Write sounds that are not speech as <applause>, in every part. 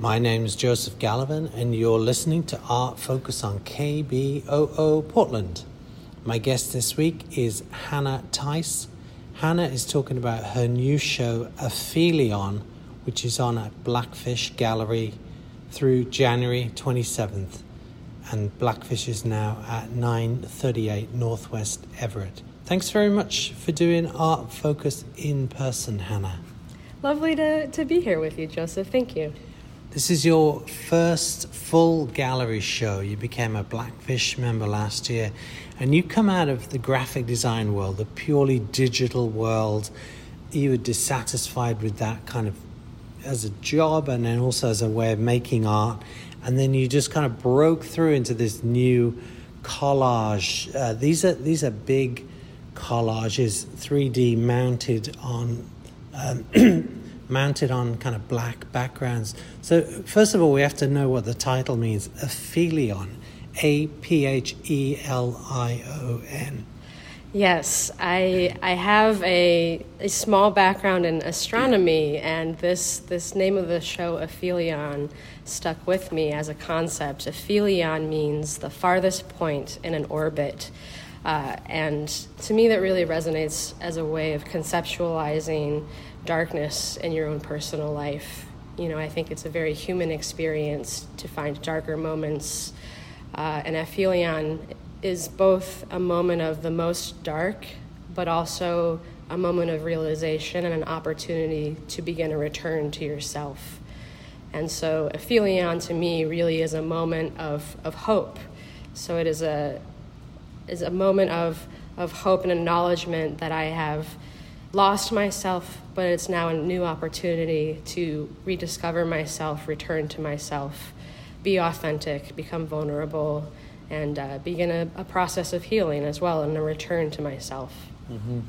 My name is Joseph Gallivan, and you're listening to Art Focus on KBOO Portland. My guest this week is Hannah Theiss. Hannah is talking about her new show, Aphelion, which is on at Blackfish Gallery through January 27th. And Blackfish is now at 938 Northwest Everett. Thanks very much for doing Art Focus in person, Hannah. Lovely to, to be here with you, Joseph. Thank you. This is your first full gallery show. You became a Blackfish member last year, and you come out of the graphic design world, the purely digital world. You were dissatisfied with that kind of as a job and then also as a way of making art. And then you just kind of broke through into this new collage. Uh, these are these are big collages, 3D mounted on um, <clears throat> mounted on kind of black backgrounds. So, first of all, we have to know what the title means Aphelion, A P H E L I O N. Yes, I, I have a, a small background in astronomy, and this, this name of the show, Aphelion, stuck with me as a concept. Aphelion means the farthest point in an orbit. Uh, and to me, that really resonates as a way of conceptualizing darkness in your own personal life. You know, I think it's a very human experience to find darker moments. Uh, and Aphelion is both a moment of the most dark, but also a moment of realization and an opportunity to begin a return to yourself. And so, Aphelion to me really is a moment of, of hope. So, it is a, is a moment of, of hope and acknowledgement that I have lost myself, but it's now a new opportunity to rediscover myself, return to myself, be authentic, become vulnerable, and uh, begin a, a, process of healing as well and a return to myself. Mm-hmm.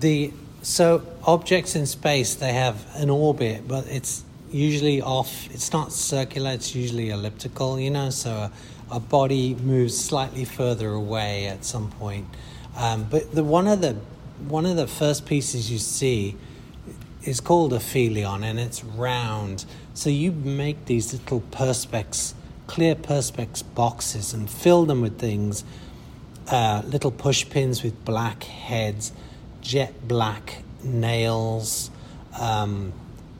The so objects in space they have an orbit, but it's usually off. It's not circular. It's usually elliptical. You know, so a, a body moves slightly further away at some point. Um, but the one of the one of the first pieces you see is called Aphelion and it's round. So you make these little perspex, clear perspex boxes and fill them with things, uh, little push pins with black heads, jet black nails, um,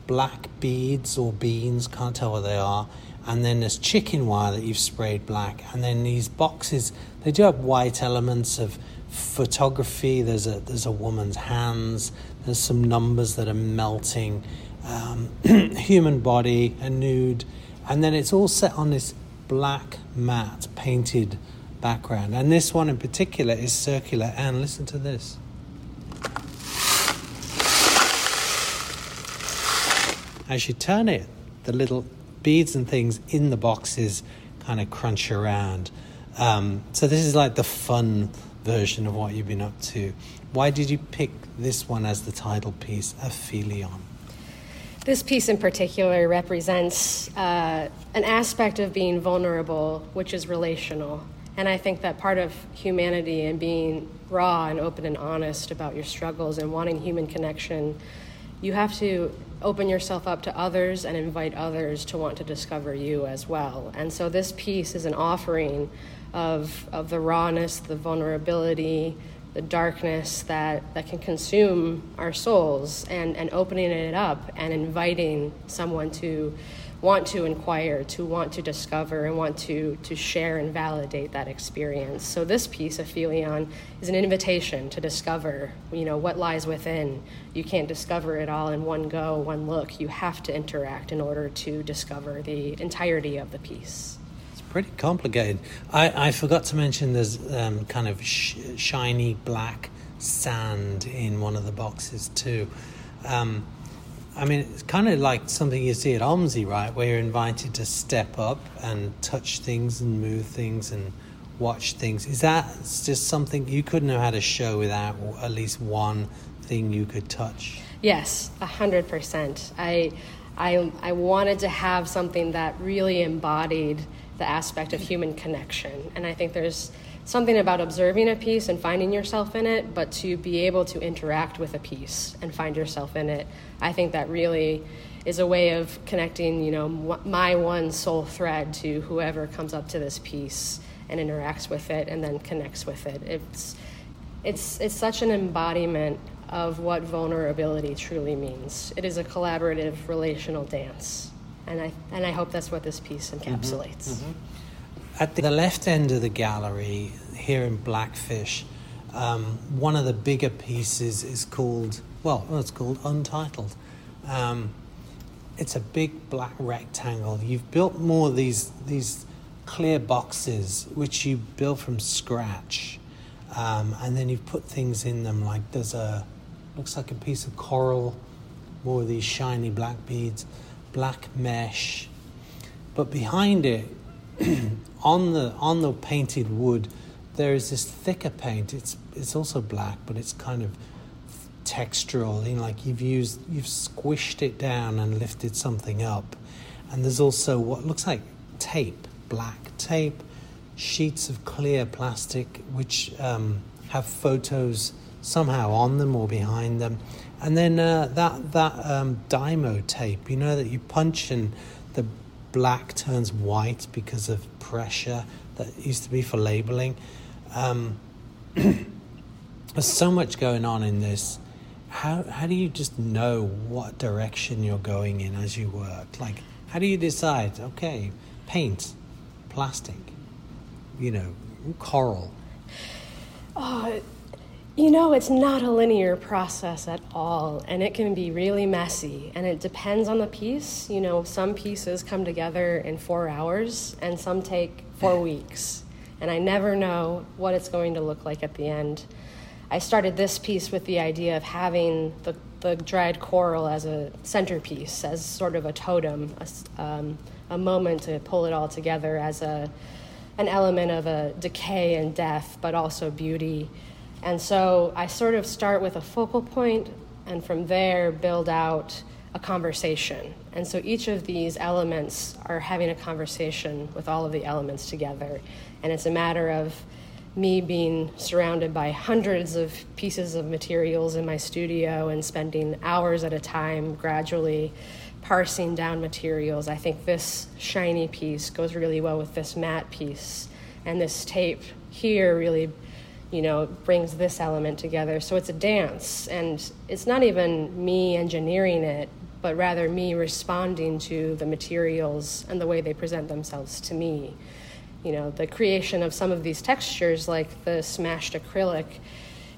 black beads or beans, can't tell what they are. And then there's chicken wire that you've sprayed black. And then these boxes, they do have white elements of photography. There's a there's a woman's hands. There's some numbers that are melting. Um, <clears throat> human body, a nude, and then it's all set on this black matte painted background. And this one in particular is circular. And listen to this. As you turn it, the little beads and things in the boxes kind of crunch around. Um, so this is like the fun version of what you've been up to. Why did you pick this one as the title piece, Aphelion? This piece in particular represents uh, an aspect of being vulnerable, which is relational. And I think that part of humanity and being raw and open and honest about your struggles and wanting human connection, you have to open yourself up to others and invite others to want to discover you as well. And so this piece is an offering of, of the rawness, the vulnerability, the darkness that, that can consume our souls and, and opening it up and inviting someone to want to inquire, to want to discover, and want to, to share and validate that experience. So this piece Aphelion is an invitation to discover, you know, what lies within. You can't discover it all in one go, one look. You have to interact in order to discover the entirety of the piece pretty complicated. I, I forgot to mention there's um, kind of sh- shiny black sand in one of the boxes too. Um, I mean, it's kind of like something you see at OMSI, right? Where you're invited to step up and touch things and move things and watch things. Is that just something you couldn't have had a show without at least one thing you could touch? Yes, a hundred percent. I, I, I wanted to have something that really embodied the aspect of human connection. And I think there's something about observing a piece and finding yourself in it, but to be able to interact with a piece and find yourself in it, I think that really is a way of connecting, you know, my one soul thread to whoever comes up to this piece and interacts with it and then connects with it. It's it's it's such an embodiment of what vulnerability truly means. It is a collaborative relational dance. And I and I hope that's what this piece encapsulates. Mm-hmm. Mm-hmm. At the left end of the gallery, here in Blackfish, um, one of the bigger pieces is called, well, it's called Untitled. Um, it's a big black rectangle. You've built more of these these clear boxes, which you built from scratch, um, and then you've put things in them. Like there's a looks like a piece of coral, more of these shiny black beads, black mesh, but behind it, <clears throat> on the on the painted wood, there is this thicker paint. It's it's also black, but it's kind of textural, you know, like you've used, you've squished it down and lifted something up. And there's also what looks like tape, black tape, sheets of clear plastic which um, have photos somehow on them or behind them. And then uh, that that um, Dymo tape, you know, that you punch and the black turns white because of pressure that used to be for labeling. Um, <clears throat> there's so much going on in this how how do you just know what direction you're going in as you work? Like, how do you decide? Okay, paint, plastic, you know, coral. Oh, you know, it's not a linear process at all, and it can be really messy. And it depends on the piece. You know, some pieces come together in four hours, and some take four <laughs> weeks. And I never know what it's going to look like at the end. I started this piece with the idea of having the, the dried coral as a centerpiece, as sort of a totem, a, um, a moment to pull it all together as a, an element of a decay and death, but also beauty. And so I sort of start with a focal point and from there build out a conversation. And so each of these elements are having a conversation with all of the elements together. And it's a matter of me being surrounded by hundreds of pieces of materials in my studio and spending hours at a time gradually parsing down materials. I think this shiny piece goes really well with this matte piece, and this tape here really, you know, brings this element together. So it's a dance, and it's not even me engineering it, but rather me responding to the materials and the way they present themselves to me you know, the creation of some of these textures, like the smashed acrylic,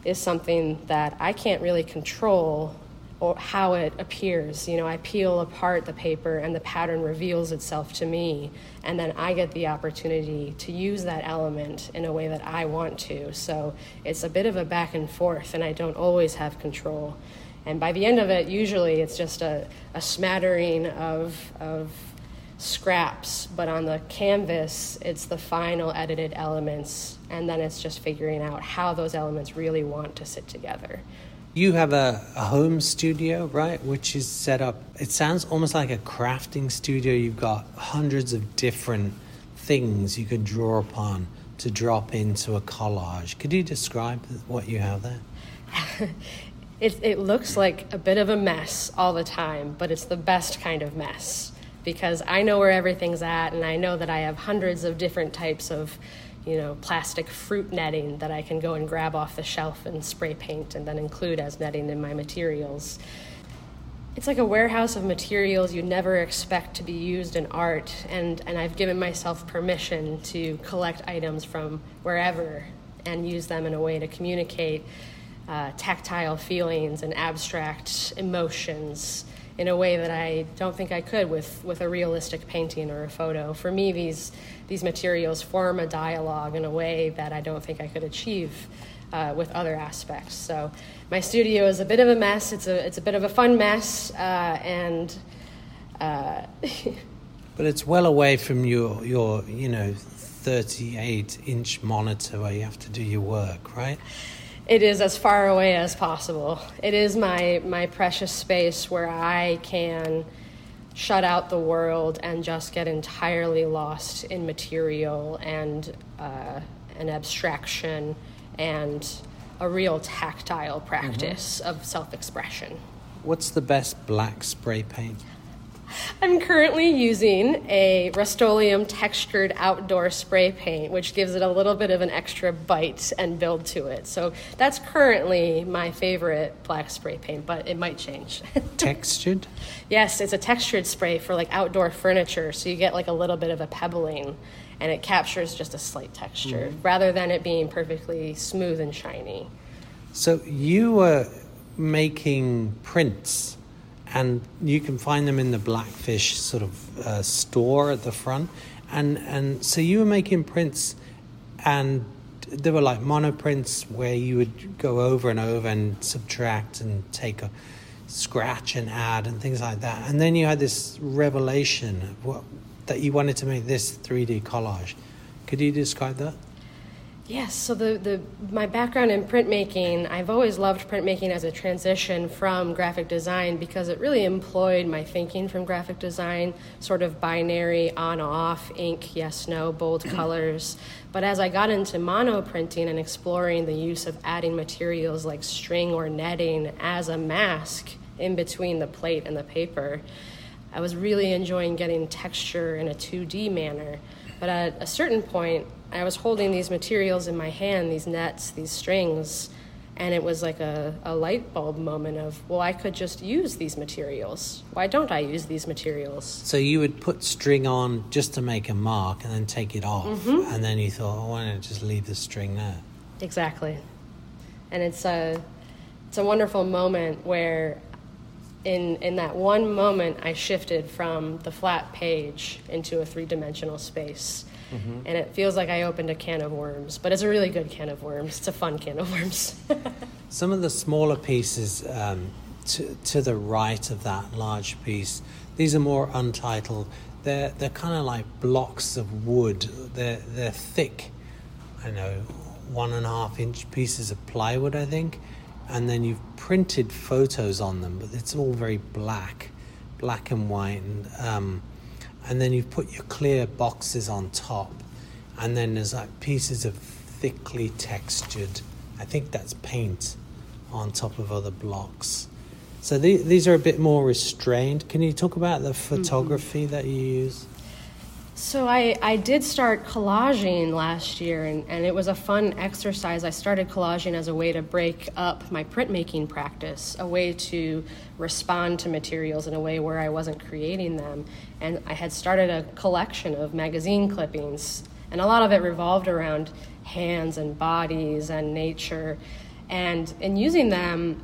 is something that I can't really control or how it appears. You know, I peel apart the paper and the pattern reveals itself to me, and then I get the opportunity to use that element in a way that I want to. So it's a bit of a back and forth, and I don't always have control. And by the end of it, usually it's just a, a smattering of, of scraps, but on the canvas, it's the final edited elements, and then it's just figuring out how those elements really want to sit together. You have a, a home studio, right? Which is set up, it sounds almost like a crafting studio. You've got hundreds of different things you can draw upon to drop into a collage. Could you describe what you have there? <laughs> it, it looks like a bit of a mess all the time, but it's the best kind of mess because I know where everything's at and I know that I have hundreds of different types of you know plastic fruit netting that I can go and grab off the shelf and spray paint and then include as netting in my materials. It's like a warehouse of materials you never expect to be used in art and, and I've given myself permission to collect items from wherever and use them in a way to communicate uh, tactile feelings and abstract emotions in a way that I don't think I could with, with a realistic painting or a photo. For me, these, these materials form a dialogue in a way that I don't think I could achieve uh, with other aspects. So my studio is a bit of a mess. It's a, it's a bit of a fun mess, uh, and. Uh, <laughs> but it's well away from your, your you know, 38 inch monitor where you have to do your work, right? it is as far away as possible. It is my my precious space where I can shut out the world and just get entirely lost in material and uh, an abstraction and a real tactile practice of self expression. What's the best black spray paint? I'm currently using a Rust-Oleum textured outdoor spray paint, which gives it a little bit of an extra bite and build to it. So that's currently my favorite black spray paint, but it might change. <laughs> Textured? yes, it's a textured spray for like outdoor furniture, so you get like a little bit of a pebbling and it captures just a slight texture Mm-hmm. rather than it being perfectly smooth and shiny. So you were making prints, and you can find them in the Blackfish sort of uh, store at the front, and and so you were making prints, and they were like monoprints where you would go over and over and subtract and take a scratch and add and things like that, and then you had this revelation what that you wanted to make this 3D collage. Could you describe that? Yes, so the, the my background in printmaking, I've always loved printmaking as a transition from graphic design because it really employed my thinking from graphic design, sort of binary on off, ink, yes, no, bold <clears throat> colors. But as I got into mono printing and exploring the use of adding materials like string or netting as a mask in between the plate and the paper, I was really enjoying getting texture in a 2D manner. But at a certain point, I was holding these materials in my hand, these nets, these strings, and it was like a, a light bulb moment of, well, I could just use these materials. Why don't I use these materials? So you would put string on just to make a mark and then take it off, mm-hmm. and then you thought, oh, why don't I just leave the string there? Exactly. And it's a, it's a wonderful moment where in, in that one moment I shifted from the flat page into a three dimensional space. And it feels like I opened a can of worms, but it's a really good can of worms. It's a fun can of worms. <laughs> Some of the smaller pieces um, to, to the right of that large piece, these are more untitled. They're, they're kind of like blocks of wood. They're, they're thick, I know, one and a half inch pieces of plywood, I think. And then you've printed photos on them, but it's all very black, black and white. And, um, and then you've put your clear boxes on top. And then there's like pieces of thickly textured, I think that's paint on top of other blocks. So the, these are a bit more restrained. Can you talk about the mm-hmm. photography that you use? So I, I did start collaging last year, and, and it was a fun exercise. I started collaging as a way to break up my printmaking practice, a way to respond to materials in a way where I wasn't creating them. And I had started a collection of magazine clippings, and a lot of it revolved around hands and bodies and nature. And in using them,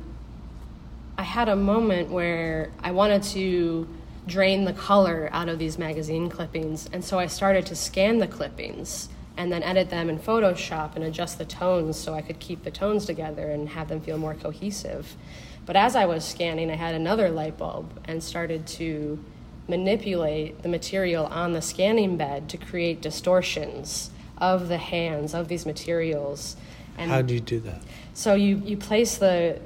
I had a moment where I wanted to drain the color out of these magazine clippings, and so I started to scan the clippings and then edit them in Photoshop and adjust the tones so I could keep the tones together and have them feel more cohesive. But as I was scanning, I had another light bulb and started to manipulate the material on the scanning bed to create distortions of the hands of these materials. And How do you do that? so you, you place the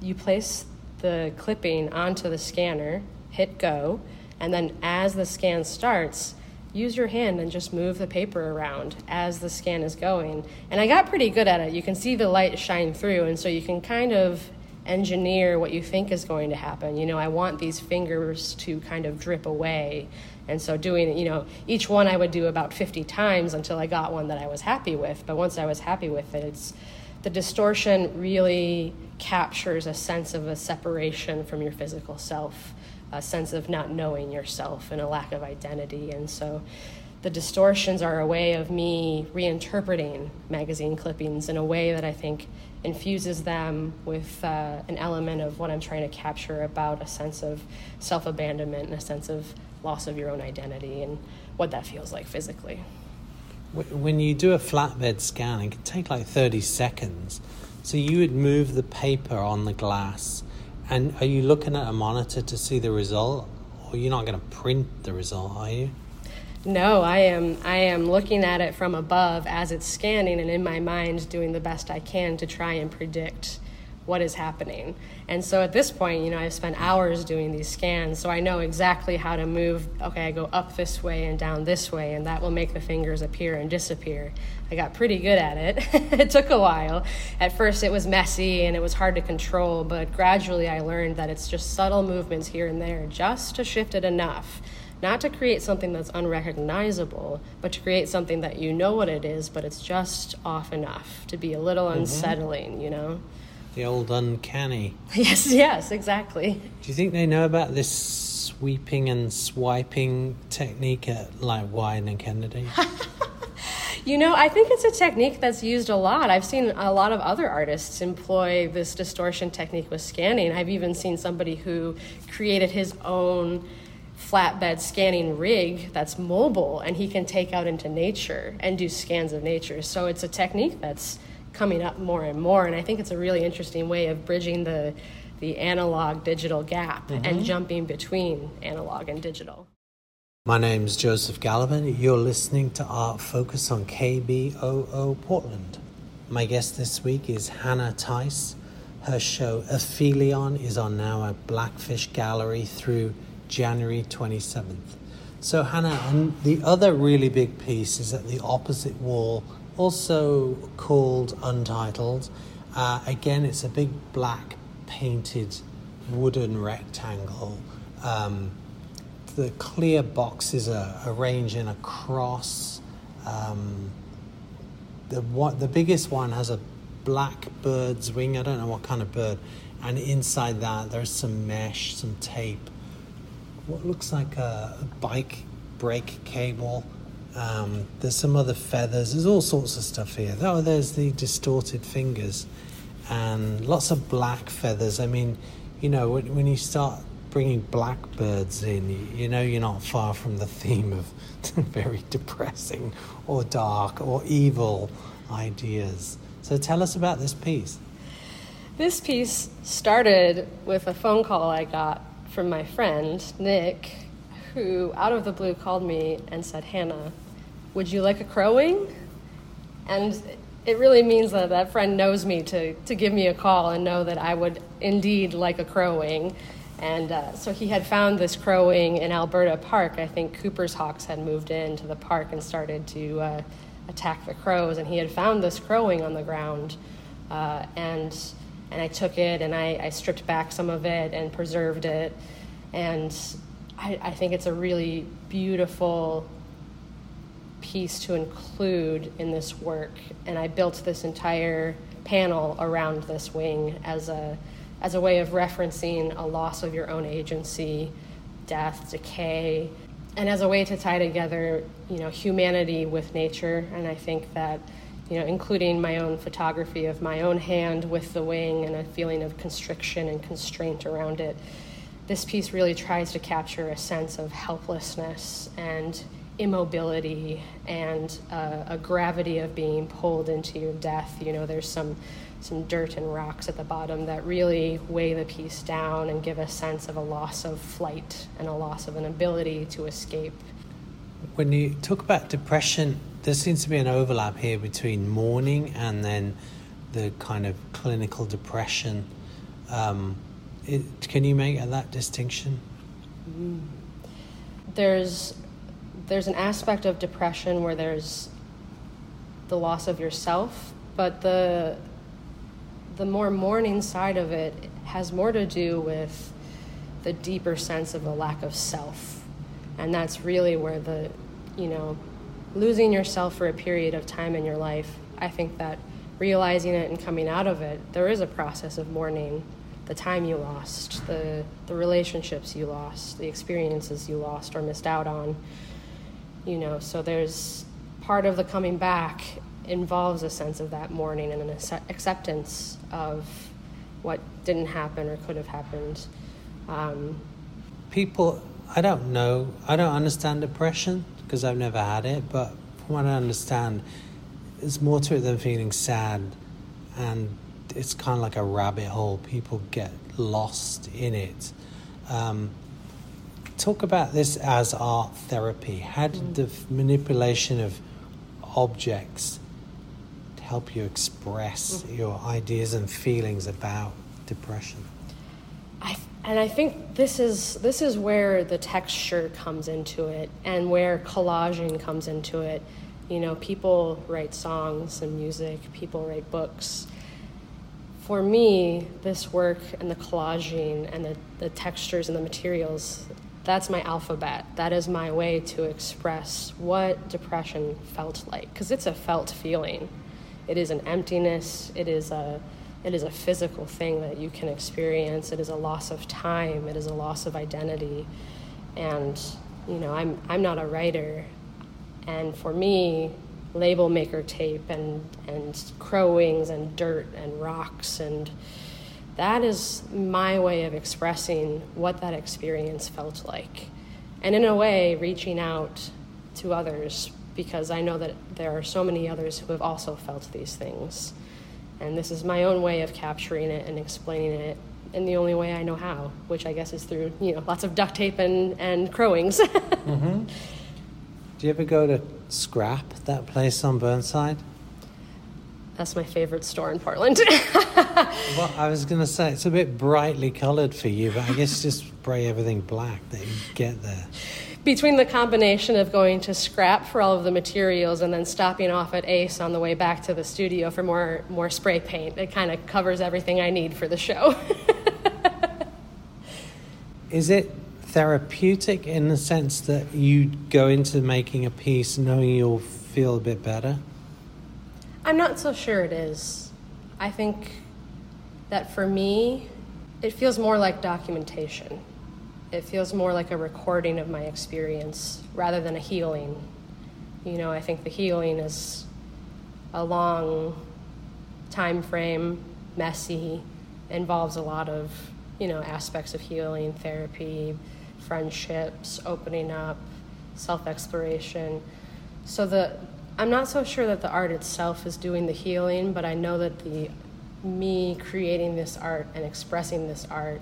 you place the clipping onto the scanner, hit go, and then as the scan starts, use your hand and just move the paper around as the scan is going. And I got pretty good at it. You can see the light shine through, and so you can kind of engineer what you think is going to happen. You know, I want these fingers to kind of drip away. And so doing, you know, each one I would do about 50 times until I got one that I was happy with. But once I was happy with it, it's the distortion really captures a sense of a separation from your physical self, a sense of not knowing yourself and a lack of identity. And so the distortions are a way of me reinterpreting magazine clippings in a way that I think infuses them with uh, an element of what I'm trying to capture about a sense of self abandonment and a sense of loss of your own identity and what that feels like physically. When you do a flatbed scan, it can take like 30 seconds. So you would move the paper on the glass, and are you looking at a monitor to see the result? Or you're not going to print the result, are you? No, I am I am looking at it from above as it's scanning and in my mind doing the best I can to try and predict what is happening. And so at this point, you know, I've spent hours doing these scans, so I know exactly how to move. Okay, I go up this way and down this way, and that will make the fingers appear and disappear. I got pretty good at it. <laughs> it took a while. At first, it was messy and it was hard to control, but gradually I learned that it's just subtle movements here and there just to shift it enough. Not to create something that's unrecognizable, but to create something that you know what it is, but it's just off enough to be a little mm-hmm. unsettling, you know? The old uncanny. <laughs> Yes, yes, exactly. Do you think they know about this sweeping and swiping technique at like Wieden and Kennedy? <laughs> you know, I think it's a technique that's used a lot. I've seen a lot of other artists employ this distortion technique with scanning. I've even seen somebody who created his own flatbed scanning rig that's mobile and he can take out into nature and do scans of nature. So it's a technique that's coming up more and more. And I think it's a really interesting way of bridging the, the analog digital gap mm-hmm. and jumping between analog and digital. My name's Joseph Gallivan. You're listening to Art Focus on KBOO Portland. My guest this week is Hannah Theiss. Her show Aphelion is on now at Blackfish Gallery through January 27th. So, Hannah, and the other really big piece is at the opposite wall also called Untitled. Uh, again, it's a big black painted wooden rectangle. Um, the clear boxes are arranged in a cross. Um, the what the biggest one has a black bird's wing. I don't know what kind of bird, and inside that there's some mesh, some tape, what looks like a, a bike brake cable, um, there's some other feathers. There's all sorts of stuff here. Oh, there's the distorted fingers and lots of black feathers. I mean, you know, when, when you start bringing blackbirds in, you, you know you're not far from the theme of <laughs> very depressing or dark or evil ideas. So tell us about this piece. This piece started with a phone call I got from my friend, Nick, who out of the blue called me and said, Hannah, would you like a crowing? And it really means that that friend knows me to, to give me a call and know that I would indeed like a crowing. And uh, so he had found this crowing in Alberta Park. I think Cooper's Hawks had moved into the park and started to uh, attack the crows. And he had found this crowing on the ground. Uh, and, and I took it and I, I stripped back some of it and preserved it. And I, I think it's a really beautiful piece to include in this work, and I built this entire panel around this wing as a as a way of referencing a loss of your own agency, death, decay, and as a way to tie together, you know, humanity with nature. And I think that, you know, including my own photography of my own hand with the wing and a feeling of constriction and constraint around it, this piece really tries to capture a sense of helplessness and immobility and uh, a gravity of being pulled into your death. You know, there's some some dirt and rocks at the bottom that really weigh the piece down and give a sense of a loss of flight and a loss of an ability to escape. When you talk about depression, there seems to be an overlap here between mourning and then the kind of clinical depression. Um, it, can you make that distinction? Mm. There's there's an aspect of depression where there's the loss of yourself, but the the more mourning side of it has more to do with the deeper sense of the lack of self. And that's really where the, you know, losing yourself for a period of time in your life, I think that realizing it and coming out of it, there is a process of mourning the time you lost, the, the relationships you lost, the experiences you lost or missed out on you know so there's part of the coming back involves a sense of that mourning and an acceptance of what didn't happen or could have happened. Um, people i don't know i don't understand depression because i've never had it but from what i understand there's more to it than feeling sad and it's kind of like a rabbit hole people get lost in it um, talk about this as art therapy. How did the manipulation of objects help you express mm-hmm. your ideas and feelings about depression? I, and I think this is this is where the texture comes into it, and where collaging comes into it. You know, people write songs and music. People write books. For me, this work and the collaging and the, the textures and the materials, that's my alphabet. That is my way to express what depression felt like, because it's a felt feeling. It is an emptiness. It is a it is a physical thing that you can experience. It is a loss of time. It is a loss of identity. And, you know, I'm, I'm not a writer. And for me, label maker tape and, and crow wings and dirt and rocks and that is my way of expressing what that experience felt like. And in a way, reaching out to others because I know that there are so many others who have also felt these things. And this is my own way of capturing it and explaining it in the only way I know how, which I guess is through you know lots of duct tape and and crowings. <laughs> mm-hmm. Do you ever go to Scrap, that place on Burnside? That's my favorite store in Portland. <laughs> well, I was going to say it's a bit brightly coloured for you, but I guess just spray everything black that you get there between the combination of going to scrap for all of the materials and then stopping off at Ace on the way back to the studio for more more spray paint, it kind of covers everything I need for the show. <laughs> Is it therapeutic in the sense that you go into making a piece knowing you'll feel a bit better? I'm not so sure it is. I think that for me, it feels more like documentation it feels more like a recording of my experience rather than a healing. You know, I think the healing is a long time frame, messy, involves a lot of, you know, aspects of healing, therapy, friendships, opening up, self-exploration. So the I'm not so sure that the art itself is doing the healing, but I know that the me creating this art and expressing this art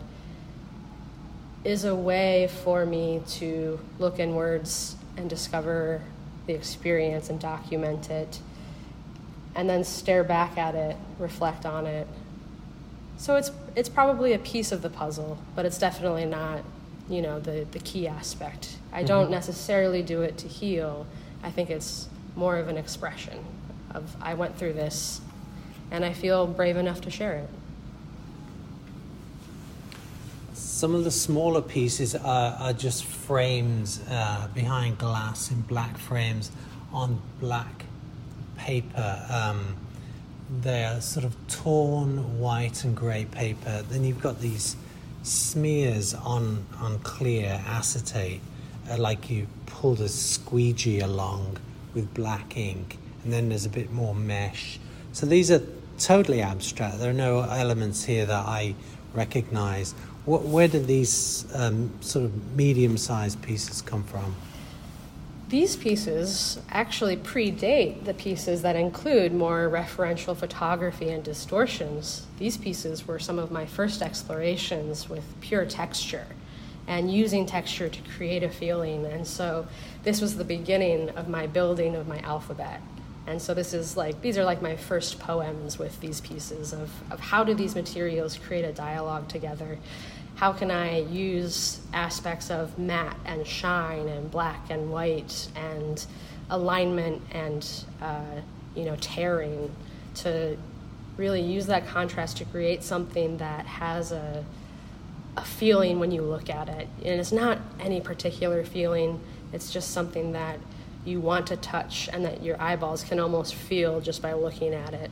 is a way for me to look inwards and discover the experience and document it and then stare back at it reflect on it so it's it's probably a piece of the puzzle but it's definitely not you know the the key aspect i don't mm-hmm. necessarily do it to heal i think it's more of an expression of i went through this and i feel brave enough to share it Some of the smaller pieces are, are just frames uh, behind glass in black frames on black paper. Um, they are sort of torn white and grey paper. Then you've got these smears on, on clear acetate, uh, like you pulled a squeegee along with black ink, and then there's a bit more mesh. So these are totally abstract. There are no elements here that I recognize. What, where did these um, sort of medium sized pieces come from? These pieces actually predate the pieces that include more referential photography and distortions. These pieces were some of my first explorations with pure texture and using texture to create a feeling. And so this was the beginning of my building of my alphabet. And so this is like these are like my first poems with these pieces of, of how do these materials create a dialogue together? How can I use aspects of matte and shine and black and white and alignment and uh, you know tearing to really use that contrast to create something that has a a feeling when you look at it. And it's not any particular feeling, it's just something that you want to touch and that your eyeballs can almost feel just by looking at it.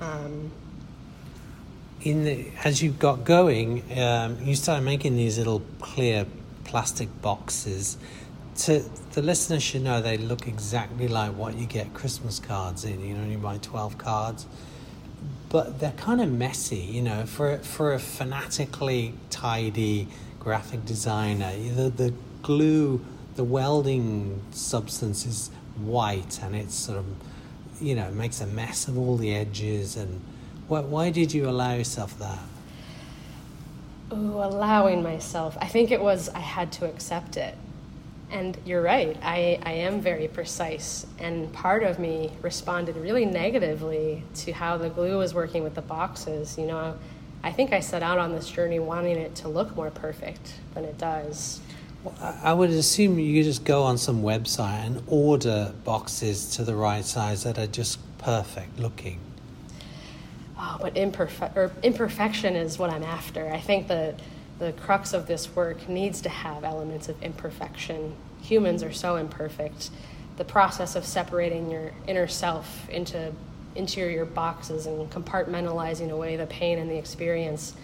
Um, in the, as you got going, um, you started making these little clear plastic boxes. To the listeners should know they look exactly like what you get Christmas cards in. You know, you buy twelve cards, but they're kind of messy. You know, for for a fanatically tidy graphic designer, the the glue the welding substance is white and it's sort of, you know, makes a mess of all the edges. And why, why did you allow yourself that? Oh, allowing myself. I think it was I had to accept it. And you're right, I, I am very precise. And part of me responded really negatively to how the glue was working with the boxes. You know, I think I set out on this journey wanting it to look more perfect than it does. Well, I would assume you just go on some website and order boxes to the right size that are just perfect looking. Oh, but imperfe- or imperfection is what I'm after. I think that the crux of this work needs to have elements of imperfection. Humans are so imperfect. The process of separating your inner self into interior boxes and compartmentalizing away the pain and the experience,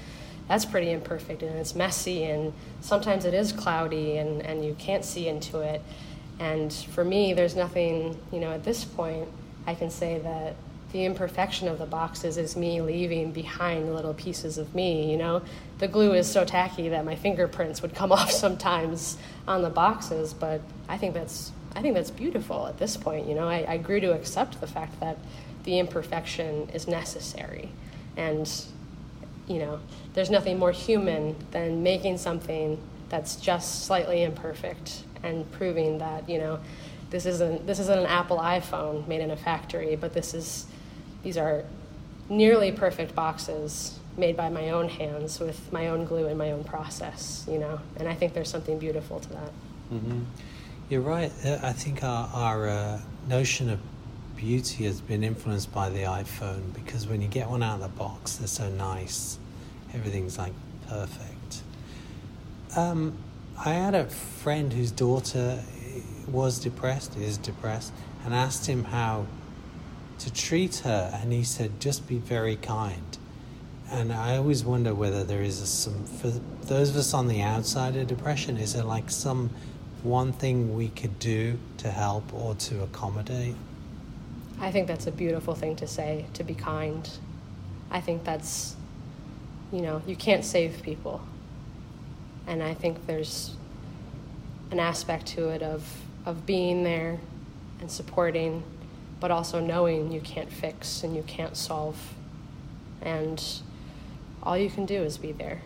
that's pretty imperfect and it's messy and sometimes it is cloudy and, and you can't see into it. And for me, there's nothing, you know, at this point, I can say that the imperfection of the boxes is me leaving behind little pieces of me you know? The glue is so tacky that my fingerprints would come <laughs> off sometimes on the boxes but i think that's i think that's beautiful at this point you know? I, I grew to accept the fact that the imperfection is necessary and you know there's nothing more human than making something that's just slightly imperfect and proving that you know this isn't this isn't an apple iphone made in a factory but this is these are nearly perfect boxes made by my own hands with my own glue and my own process, you know, and I think there's something beautiful to that. Mm-hmm. You're right. Uh, I think our, our uh, notion of beauty has been influenced by the iPhone because when you get one out of the box, they're so nice. Everything's like perfect. Um, I had a friend whose daughter was depressed, is depressed, and asked him how to treat her, and he said, just be very kind. And I always wonder whether there is some, for those of us on the outside of depression, is there like some one thing we could do to help or to accommodate? I think that's a beautiful thing to say, to be kind. I think that's, you know, you can't save people. And I think there's an aspect to it of, of being there and supporting but also knowing you can't fix and you can't solve. And all you can do is be there.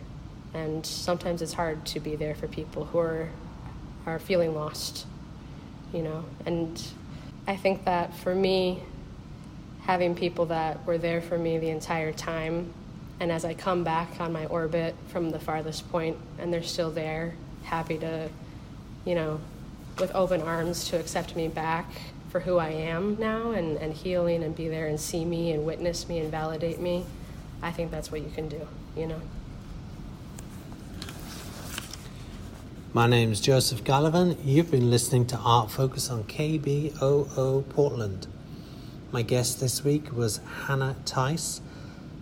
And sometimes it's hard to be there for people who are, are feeling lost, you know. And I think that for me, having people that were there for me the entire time, and as I come back on my orbit from the farthest point and they're still there, happy to, you know, with open arms to accept me back for who I am now and, and healing and be there and see me and witness me and validate me, I think that's what you can do, you know. My name is Joseph Gallivan. You've been listening to Art Focus on KBOO Portland. My guest this week was Hannah Theiss.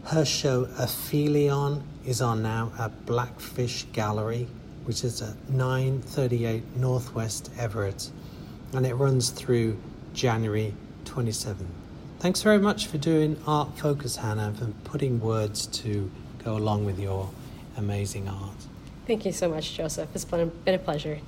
Her show Aphelion is on now at Blackfish Gallery, which is at 938 Northwest Everett, and it runs through January 27. Thanks very much for doing Art Focus, Hannah, and putting words to go along with your amazing art. Thank you so much, Joseph. It's been a pleasure.